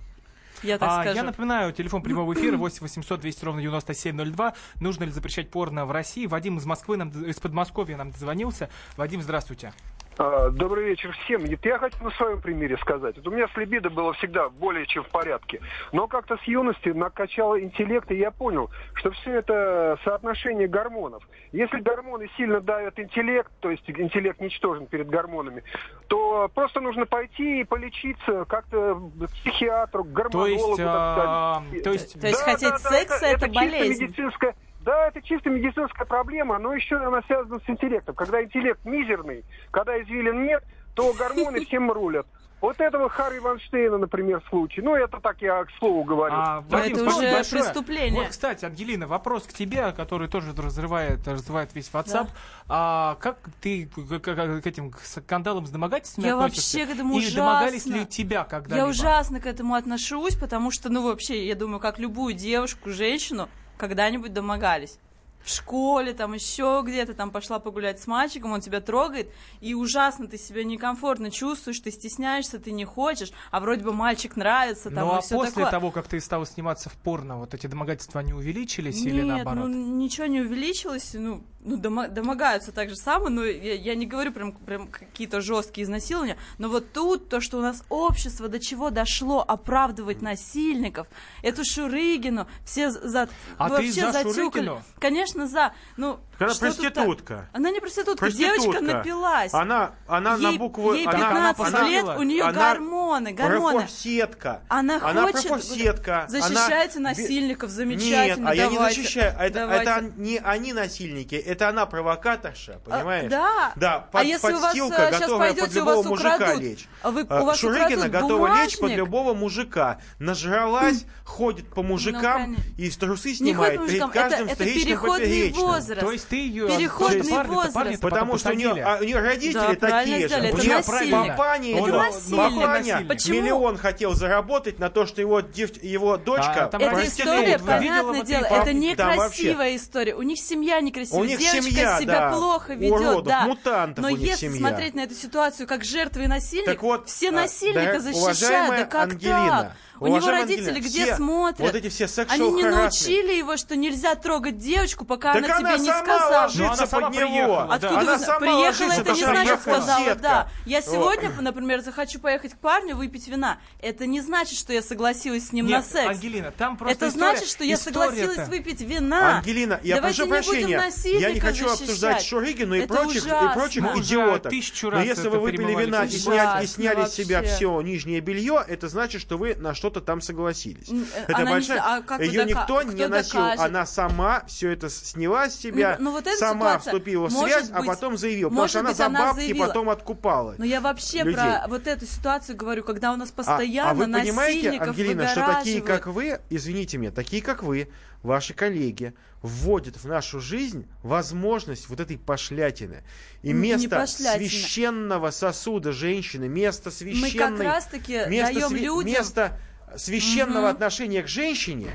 Я так А, скажу. я напоминаю, телефон прямого эфира 8 800 200 ровно 9702. Нужно ли запрещать порно в России? Вадим из Москвы, нам, из Подмосковья нам дозвонился. Вадим, здравствуйте. А, Добрый вечер всем. Я хочу на своем примере сказать. Вот у меня с либидо было всегда более чем в порядке. Но как-то с юности накачало интеллект, и я понял, что все это соотношение гормонов. Если гормоны сильно давят интеллект, то есть интеллект ничтожен перед гормонами, то просто нужно пойти и полечиться как-то к психиатру, к То гормонологу. есть, так а, то есть, То есть хотеть секса это болезнь. медицинская- Да, это чисто медицинская проблема, но еще она связана с интеллектом. Когда интеллект мизерный, когда извилин нет, то гормоны всем рулят. Вот этого Харри Ванштейна, например, случай. Ну, это так я к слову говорю. А, Вадим, это уже большое. преступление. Вот, кстати, Ангелина, вопрос к тебе, который тоже разрывает, разрывает весь WhatsApp. А как ты к, к- к- к этим скандалам с домогательствами Я относишься? вообще к этому И домогались ужасно. ли тебя когда-либо? Я ужасно к этому отношусь, потому что, ну, вообще, я думаю, как любую девушку, женщину, когда-нибудь домогались. В школе, там еще где-то, там пошла погулять с мальчиком, он тебя трогает, и ужасно ты себя некомфортно чувствуешь, ты стесняешься, ты не хочешь, а вроде бы мальчик нравится, там, Ну а после такое. того, как ты стала сниматься в порно, вот эти домогательства, они увеличились или Нет, наоборот? ну ничего не увеличилось, ну, ну домогаются так же самое, но я, я не говорю прям, прям какие-то жесткие изнасилования, но вот тут то, что у нас общество до чего дошло оправдывать насильников, эту Шурыгину, все за, А ты за затюкали. Шурыгину? Конечно, за. Ну, Она что проститутка. Она не проститутка, Проститутка. девочка напилась. Она, она ей, на букву... ей она, 15 она- лет, у нее она гормоны, гормоны. профорсетка. Она, Она хочет... профорсетка. Защищайте Она- насильников, Нет, замечательно, а я не давайте. защищаю. Это, Давайте. это не они насильники, это она провокаторша, понимаешь? А, да. Да, А если у вас, подстилка, э, готовая под пойдете, у любого вас мужика украдут, лечь. а вы- у А, вас Шурыгина готова лечь под бумажник? любого мужика. Нажралась, ходит по мужикам конечно. и трусы снимает перед мужикам, это, каждым это встречным переходный поперечным. возраст. То есть ты ее... Переходный парни-то- возраст. потом Потому что у нее, а, у нее родители Да, такие же. это у нее насильник. папаня, Это насильник. папаня. Почему? миллион хотел заработать на то, что его, дев- его дочка А, проститутка. история, понятное дело, это некрасивая история. У них семья некрасивая, У них девочка семья, себя да, плохо ведет, уродов, да. мутантов Но у них если семья. смотреть на эту ситуацию как жертвы и насильник, Так вот, все а, насильника да, защищают, да как Ангелина, так? У него родители Ангелина, где все смотрят? вот эти все Они не научили его, что нельзя трогать девочку, пока Так она, она тебе не сказала. ложится Ну, она сама под него. приехала, да. Откуда Она сама приехала, ложится, это не что значит, она сказала, да. Я сегодня, например, захочу поехать к парню выпить вина. Это не значит, что я согласилась с ним Нет, на секс. Ангелина, там просто Это история- значит, что я согласилась выпить вина. Ангелина, я Давайте прошу не будем прощения, я не хочу защищать. обсуждать Шурыгину и прочих, и прочих идиотов. Но если вы выпили вина и, сняли, с себя все нижнее белье, это значит, что вы на что-то там согласились. Э, Это она не большая... с- а как Ее дока- никто не кто носил. докажет? Она сама все это сняла с себя, Ну, ну вот сама ситуация, вступила в связь, а быть, потом заявила. Потому может что она за бабки заявила. потом откупала. Но я вообще людей. про вот эту ситуацию говорю, когда у нас А- постоянно а, вы понимаете, Ангелина, что такие, как вы, извините меня, такие, как вы, ваши коллеги, вводят в нашу жизнь возможность вот этой пошлятины. И не место пошлятина. священного сосуда женщины, место Мы священной... как раз-таки даем свя- людям... место священного Мгм. отношения к женщине,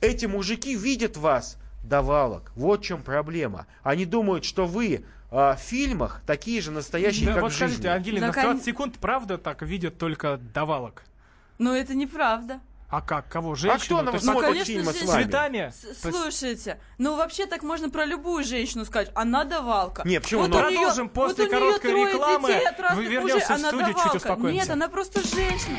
эти мужики видят вас давалок. Вот в чем проблема. Они думают, что вы а, в фильмах такие же настоящие, Да, как вот в скажите, жизни. Ангелина, Да, в 20 кон- секунд правда так видят только давалок? Но это неправда. А как? Кого? Женщину? кто на То есть вас Ну, смотрит конечно, фильмы с вами? цветами? С- Слушайте, ну вообще так можно про любую женщину сказать. Она давалка. Не, почему? Вот Ну, продолжим вот после неё короткой рекламы. детей разных Вы мужей, вернётесь в она студию, чуть давалка. успокоимся. Нет, она просто женщина.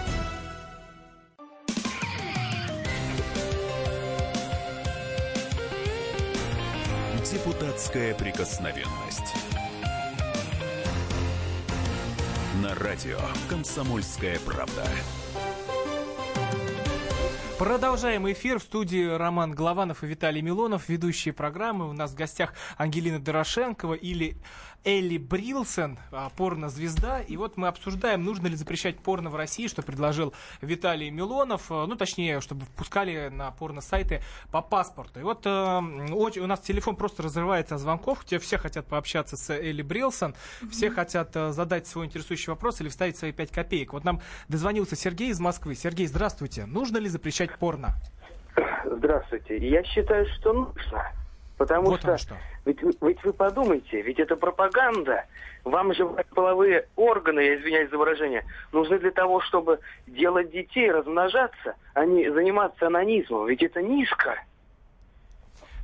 Депутатская прикосновенность. На радио «Комсомольская правда». Продолжаем эфир в студии Роман Голованов и Виталий Милонов, ведущие программы. У нас в гостях Ангелина Дорошенкова или Элли Брилсон, а, порно-звезда. И вот мы обсуждаем, нужно ли запрещать порно в России, что предложил Виталий Милонов. А, Ну, точнее, чтобы впускали на порно-сайты по паспорту. И вот э, очень- у нас телефон просто разрывается от звонков. Те все хотят пообщаться с Элли Брилсон. Все хотят э, задать свой интересующий вопрос или вставить свои пять копеек. Вот нам дозвонился Сергей из Москвы. Сергей, здравствуйте. Нужно ли запрещать порно? Здравствуйте. Я считаю, что нужно. Потому Вот что, что. Ведь, вы- ведь вы подумайте, ведь это пропаганда. Вам же половые органы, я извиняюсь за выражение, нужны для того, чтобы делать детей, размножаться, а не заниматься анонизмом. Ведь это низко.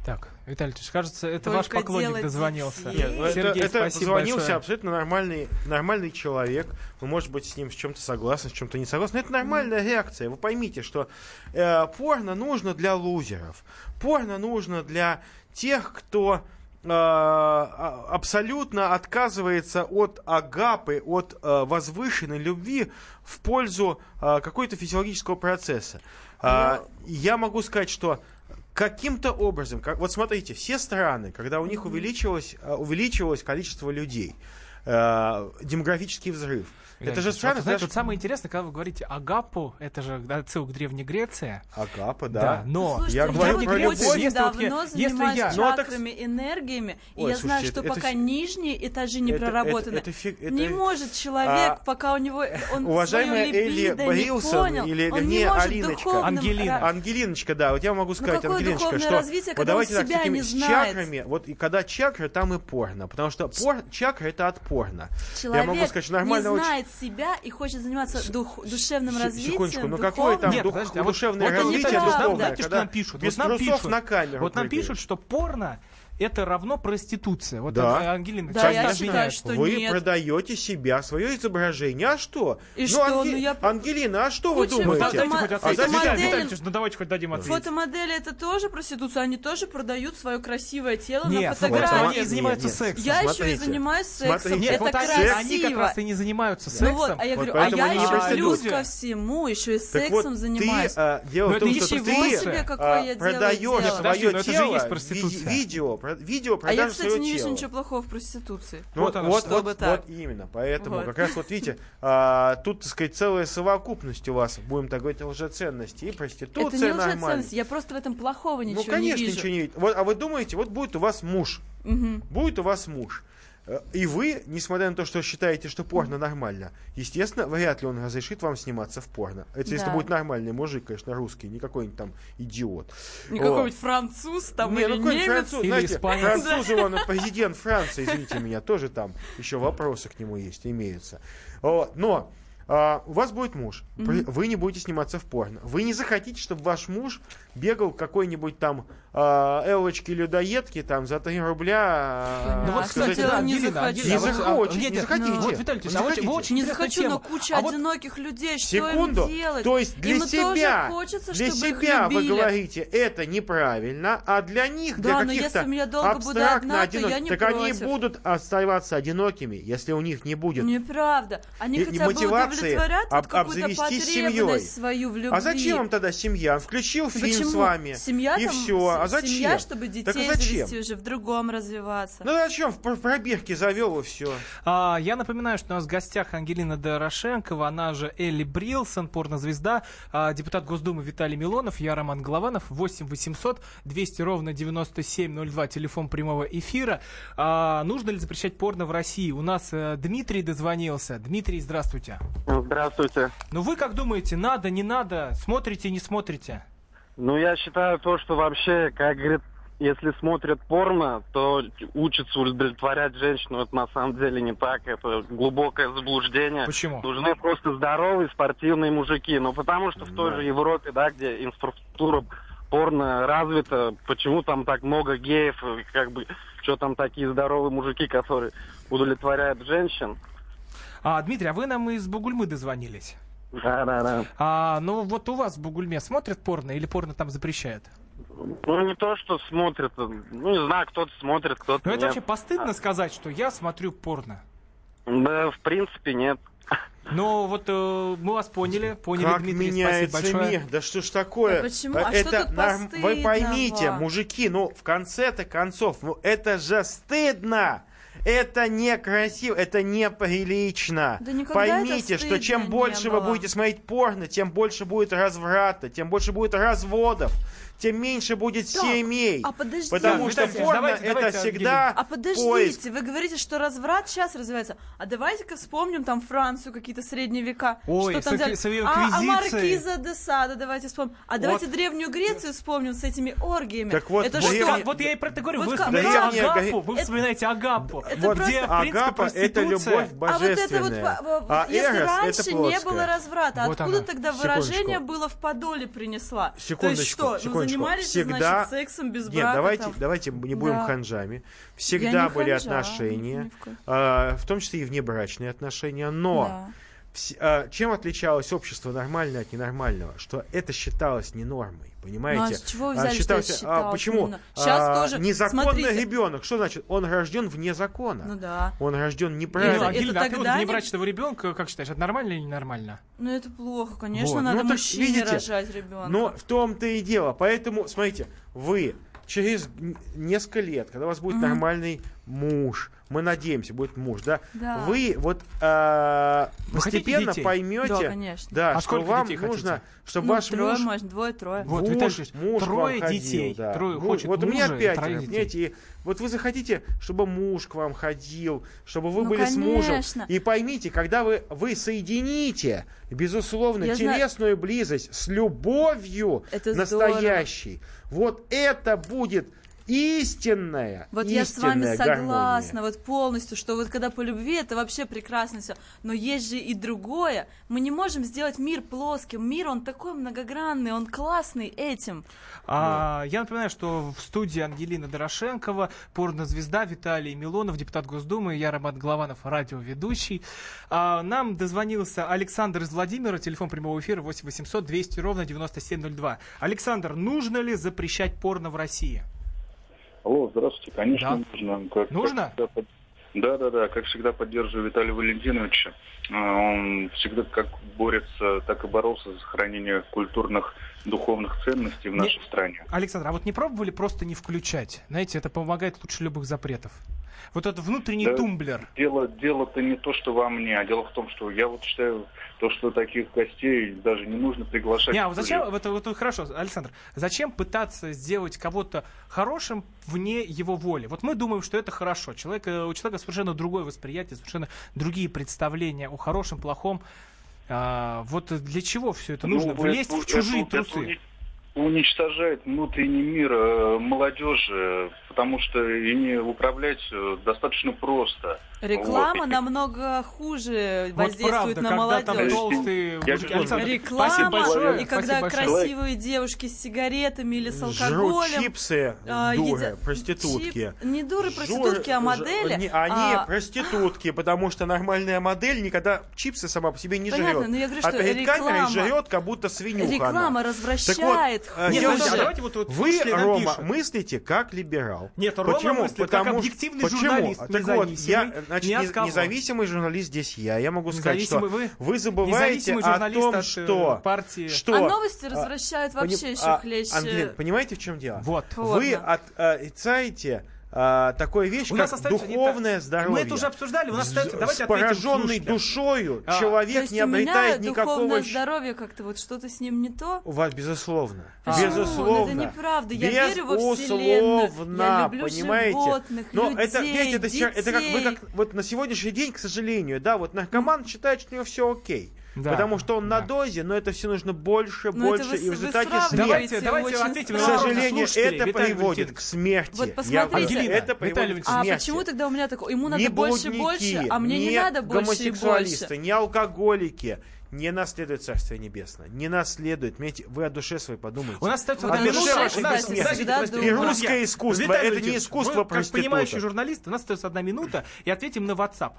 Так, Виталий кажется, это Только ваш поклонник дозвонился. детей. Нет, ну это, Сергей, это спасибо позвонился большое. абсолютно нормальный, нормальный человек. Вы, может быть, с ним с чем-то согласны, с чем-то не согласны. Это нормальная реакция. Вы поймите, что э, порно нужно для лузеров. Порно нужно для тех, кто э, а- абсолютно отказывается от агапы, от э, возвышенной любви в пользу э, какой-то физиологического процесса. А, я могу сказать, что каким-то образом, как, вот смотрите, все страны, когда у них увеличилось, э, увеличивалось количество людей, э, демографический взрыв, Виталий это же вот, знаете, даже- вот самое интересное, когда вы говорите агапу, это же отсылка к Древней Греции. Агапа, Да, да. но Слушайте, Я я, говорю вот про любовь. очень Если вот я- давно если занимаюсь я- Ну, а так- чакрами, энергиями, и Ой, я знаю, слушайте, что это- пока это- нижние этажи не это- проработаны, это- это фиг- это- не может человек, А, пока у него он уважаемая Элли Брилсон, понял, или, он вернее, не может Алиночка. Ангелина. Ангелиночка, да, вот я могу сказать, какое Ангелиночка, духовное что развитие, вот давайте так, с чакрами, вот и когда чакры, там и порно, потому что пор, чакра это от порно. Человек я могу сказать, что нормального не знает себя и хочет заниматься дух- душевным Се- развитием, Секундочку, ну какое там Нет, дух- подождите, а вот- душевное вот это развитие духовное, Знаете, что нам пишут? без вот нам трусов пишут, на камеру Вот нам прыгают. пишут, что порно это равно проституция. Вот Да. это, Ангелина, Да, я считаю, что вы нет. продаете себя, свое изображение. А что? И ну, что? Анге- Ну, я- Ангелина, а что вы Куча думаете? фото- Дайте хоть А ответить. Виталий Фотомодели- ну давайте хоть дадим ответ. Фотомодели это тоже проституция, они тоже продают свое красивое тело Нет, на фотографии. они занимаются Нет, нет. сексом. Я еще и Смотрите. занимаюсь сексом. Смотрите. Нет, это вот они, красиво. они как раз и не занимаются сексом. Ну вот, а я Вот говорю, а я еще плюс ко всему еще и сексом занимаюсь. Ты, а, дело Но в это том, что ты делаю продаешь свое тело, видео, про- видео а продажи я, кстати, не вижу тела. ничего плохого в проституции. Ну, Вот вот, оно вот, вот, вот именно. Поэтому Вот. как раз вот видите, а, тут, так сказать, целая совокупность у вас, будем так говорить, лжеценности и Это проституция не нормально. лжеценность, я просто в этом плохого ничего ну, конечно, не вижу. ничего не видите. Вот, а вы думаете, вот будет у вас муж, Мгм. будет у вас муж, и вы, несмотря на то, что считаете, что порно нормально, естественно, вряд ли он разрешит вам сниматься в порно. Это если Да. будет нормальный мужик, конечно, русский, не какой-нибудь там идиот. Не какой-нибудь француз там Не, или ну немец. француз, Или знаете, испанец. француз, он президент Франции, извините меня, тоже там еще вопросы к нему есть, имеются. Но а, у вас будет муж, вы не будете сниматься в порно. Вы не захотите, чтобы ваш муж бегал какой-нибудь там а, Эллочке людоедке там за 3 рубля. а, Ну вот, кстати, да, не. Ангелина, Не а, нет, не захотите. Вот, Виталий Не а вы очень- захотите. очень Не захочу, но куча А вот одиноких людей, что им делать? То есть для себя, для себя вы говорите, это неправильно, а для них, для каких-то абстрактно одиноких, так они будут оставаться одинокими, если у них не будет Неправда. Они хотя бы какую-то обзавестись семьей. потребность свою в любви. А зачем вам тогда семья? Включил фильм с вами, Семья и все. А зачем? Семья, чтобы Так детей а зачем? завести уже в другом развиваться. Ну зачем? В пр- пробирке завел и все. А, я напоминаю, что у нас в гостях Ангелина Дорошенкова, она же Элли Брилсон, порнозвезда, а, депутат Госдумы Виталий Милонов, я Роман Голованов, 8 800 200 ровно 9702, телефон прямого эфира. А, нужно ли запрещать порно в России? У нас э, Дмитрий дозвонился. Дмитрий, здравствуйте. Здравствуйте. Ну вы как думаете, надо, не надо, смотрите, не смотрите? Ну, я считаю то, что вообще, как говорит, если смотрят порно, то учатся удовлетворять женщину. Это на самом деле не так. Это глубокое заблуждение. Почему? Нужны просто здоровые спортивные мужики. Ну, потому что в той же Европе, да, где инфраструктура порно развита, почему там так много геев, как бы, что там такие здоровые мужики, которые удовлетворяют женщин. А, Дмитрий, а вы нам из Бугульмы дозвонились? Да, да, да. А, ну вот у вас в Бугульме смотрят порно или порно там запрещают? Ну, не то, что смотрят. Ну, не знаю, кто-то смотрит, кто-то Ну это вообще постыдно сказать, что я смотрю порно. Да, в принципе, нет. Но вот э, мы вас поняли, поняли, Как Дмитрий, меняется спасибо большое. мир, да что ж такое? Да почему? А это что тут норм- Вы поймите, мужики, ну в конце-то концов, ну это же стыдно. Это некрасиво, это неприлично. Да Поймите, это что чем больше вы будете смотреть порно, тем больше будет разврата, тем больше будет разводов, тем меньше будет Так, семей. а подождите. Потому Так, что Виталий, порно давайте, это давайте, всегда А подождите, поиск. вы говорите, что разврат сейчас развивается. А давайте-ка вспомним там Францию, какие-то средние века. Ой, что там с- взяли? с а, а. Маркиза де Сада давайте вспомним. А давайте Древнюю Грецию вспомним с этими оргиями. Так вот, это Вот, как- что? вот я и про это говорю. Вот вы вспоминаете Агапу, вы Это- вспоминаете Агапу, это Вот где, принципе, Агапа это проституция. любовь А вот это вот, божественная. вот а если Эрос раньше это не было разврата, Вот откуда она. тогда Секундочку. выражение было в подоле принесла? То есть что, ну, секундочку. занимались, Всегда... значит, сексом без Нет, брака? давайте, там? давайте не будем Да. ханжами. Я Всегда не были ханжа, отношения, а, в том числе и внебрачные отношения, но Да. вс- а, чем отличалось общество нормальное от ненормального? Что это считалось не нормой, понимаете? Ну, а с чего вы А, взяли, что считалось- это а, почему? именно? Щас А, тоже, Незаконный смотрите. ребенок. Что значит? Он рожден вне закона. Ну да. Он рожден Ну, неправильно. это Ангелина, а ты вот тогда не- внебрачного ребенка, как считаешь, это нормально или ненормально? Ну это плохо, конечно, Вот. надо Ну, так мужчине видите, рожать ребенка. Но в том-то и дело. Поэтому, смотрите, вы через несколько лет, когда у вас будет Мгм. нормальный муж, мы надеемся, будет муж, да, Да. вы вот а, Вы постепенно детей? поймете, Да, конечно. да, А что сколько вам детей нужно, хотите? чтобы Ну, ваш трое, муж может, двое-трое. Вот, муж, Виталий муж к вам трое ходил, детей, да. трое Муж- хочет вот у меня мужа пятеро, детей. понимаете, и вот вы захотите, чтобы муж к вам ходил, чтобы вы Ну, были с мужем. конечно. И поймите, когда вы, вы соедините, безусловно, Я знаю- телесную близость с любовью Это настоящей, вот это будет истинная, Вот я с вами согласна, гармония. вот полностью, что вот когда по любви, это вообще прекрасно все. Но есть же и другое. Мы не можем сделать мир плоским. Мир, он такой многогранный, он классный этим. А, Я напоминаю, что в студии Ангелина Дорошенкова, порнозвезда Виталий Милонов, депутат Госдумы, я Роман Голованов, радиоведущий. А, Нам дозвонился Александр из Владимира, телефон прямого эфира 8 800 200 ровно 9702. Александр, нужно ли запрещать порно в России? Алло, здравствуйте. Конечно, Да. нужно. Как, Нужно? как всегда да, да, да. Как всегда поддерживаю Виталия Валентиновича. А, Он всегда как борется, так и боролся за сохранение культурных, духовных ценностей в Не- нашей стране. Александр, а вот не пробовали просто не включать? Знаете, это помогает лучше любых запретов. Вот этот внутренний Да. тумблер. Дело, дело-то не то, что во мне, а дело в том, что я вот считаю, то, что таких гостей даже не нужно приглашать. Не, а вот зачем, вот, вот хорошо, Александр, зачем пытаться сделать кого-то хорошим вне его воли? Вот мы думаем, что это хорошо. Человек, э, у человека совершенно другое восприятие, совершенно другие представления о хорошем, плохом. А, вот для чего все это нужно? Ну, Влезть это- в чужие это- это трусы. уни- уничтожает внутренний мир э, молодежи, потому что ими управлять э, достаточно просто. Реклама Вот. намного хуже Вот воздействует правда, на когда там молодежь. толстые Я Александр, Реклама, спасибо большое. и когда спасибо большое. красивые девушки с сигаретами или с Жрут алкоголем. чипсы, а, дуры, едят- проститутки. чип- Не дуры, Жур- проститутки, а ж- модели. не- они а, проститутки, потому что нормальная модель никогда чипсы сама по себе не Понятно, жрет. но я говорю, а что перед камерой реклама- жрет, как будто свинюха Реклама она. развращает. Так вот, э, Нет, а том, давайте вот- вот вы, Рома, мыслите как либерал. Нет, Рома Почему? мыслит как Потому объективный почему? журналист, Так вот, я. Значит, ни кого. независимый журналист здесь я. Я могу сказать, что вы? вы забываете о том, от, э, что... партии. что А новости а, развращают пони- вообще еще а, хлеще. Ангелина, понимаете, в чем дело? Вот. Вы от, э, отрицаете а, такой вещь, У нас как не духовное так. здоровье. Мы это уже обсуждали, у нас остается- давайте С пораженной душою А, То человек есть не у меня обретает духовное никакого... щ- здоровье как-то вот что-то с ним не то. У вас, безусловно. Почему? Безусловно. Ну, это неправда. Я верю во Вселенную. Безусловно, Я люблю понимаете? животных, Но людей, это, видите, это, ща- это как вы детей. как вот на сегодняшний день, к сожалению, да, вот наркоман считает, что у него все окей. Да. Потому что он на дозе, но это все нужно больше, Но больше, вы и в результате смерть. Давайте, давайте ответим К сожалению, это Виталий приводит к смерти. Вот Я посмотрите. говорю, это Виталий приводит к А смерти. почему тогда у меня такое? Ему надо не больше больше, а мне не, надо больше и гомосексуалисты, больше. не алкоголики не наследуют Царствие Небесное. Не наследуют. Понимаете, вы о душе своей подумайте. У нас остается О одна душе минута. вашей значит, всегда простите, И русское искусство, Виталий это не искусство вы, как понимающий журналист, у нас остается одна минута, и ответим на WhatsApp.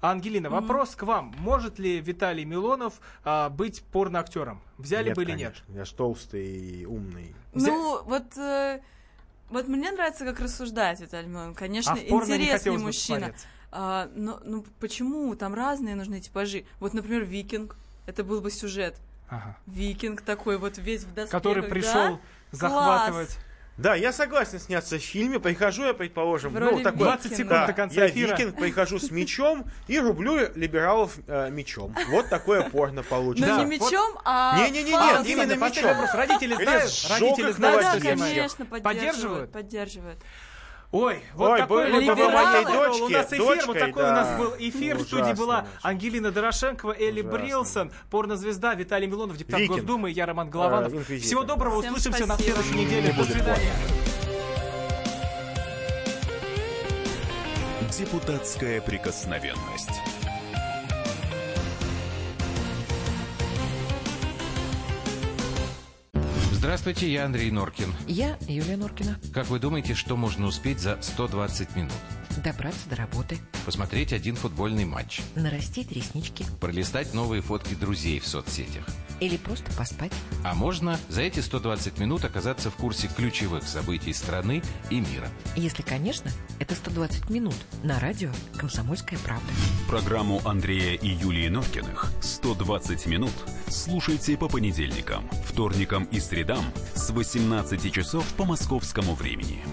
Ангелина, вопрос к вам. Может ли Виталий Милонов а, быть порноактером? Взяли бы или нет? конечно. Я ж толстый и умный. Ну, вот... э, Вот мне нравится, как рассуждает Виталий Милонов. Конечно, А интересный мужчина. А, но ну почему? Там разные нужны типажи. Вот, например, Викинг. Это был бы сюжет. Ага. Викинг такой вот весь в доспехах, Который да? пришел захватывать. Да, я согласен сняться в фильме. Прихожу я, предположим, В ну, такой... 20 Викинга. секунд Да, до конца я эфира. викинг, прихожу с мечом и рублю либералов э, мечом. Вот такое порно Но получится. Да, не мечом, а Не-не-не, именно мечом. Родители знают? Родители знают, что конечно, Поддерживают? поддерживают. Ой, вот Ой, такой вот бы был моей у дочке, нас эфир, вот дочкой, такой да. у нас был эфир. В студии была очень. Ангелина Дорошенкова, Элли Ужасно. Брилсон, порнозвезда Виталий Милонов, депутат Викинг. Госдумы, я Роман Голованов. Э. Всего доброго, Всем услышимся на спасибо. следующей неделе. Не До свидания. Депутатская прикосновенность. Здравствуйте, я Андрей Норкин. Я Юлия Норкина. Как вы думаете, что можно успеть за 120 минут? Добраться до работы, Посмотреть один футбольный матч, нарастить реснички пролистать новые фотки друзей в соцсетях. или просто поспать. А можно за эти 120 минут оказаться в курсе ключевых событий страны и мира. Если, конечно, это 120 минут на радио «Комсомольская правда». Программу Андрея и Юлии Норкиных «120 минут» слушайте по понедельникам, вторникам и средам с 18 часов по московскому времени.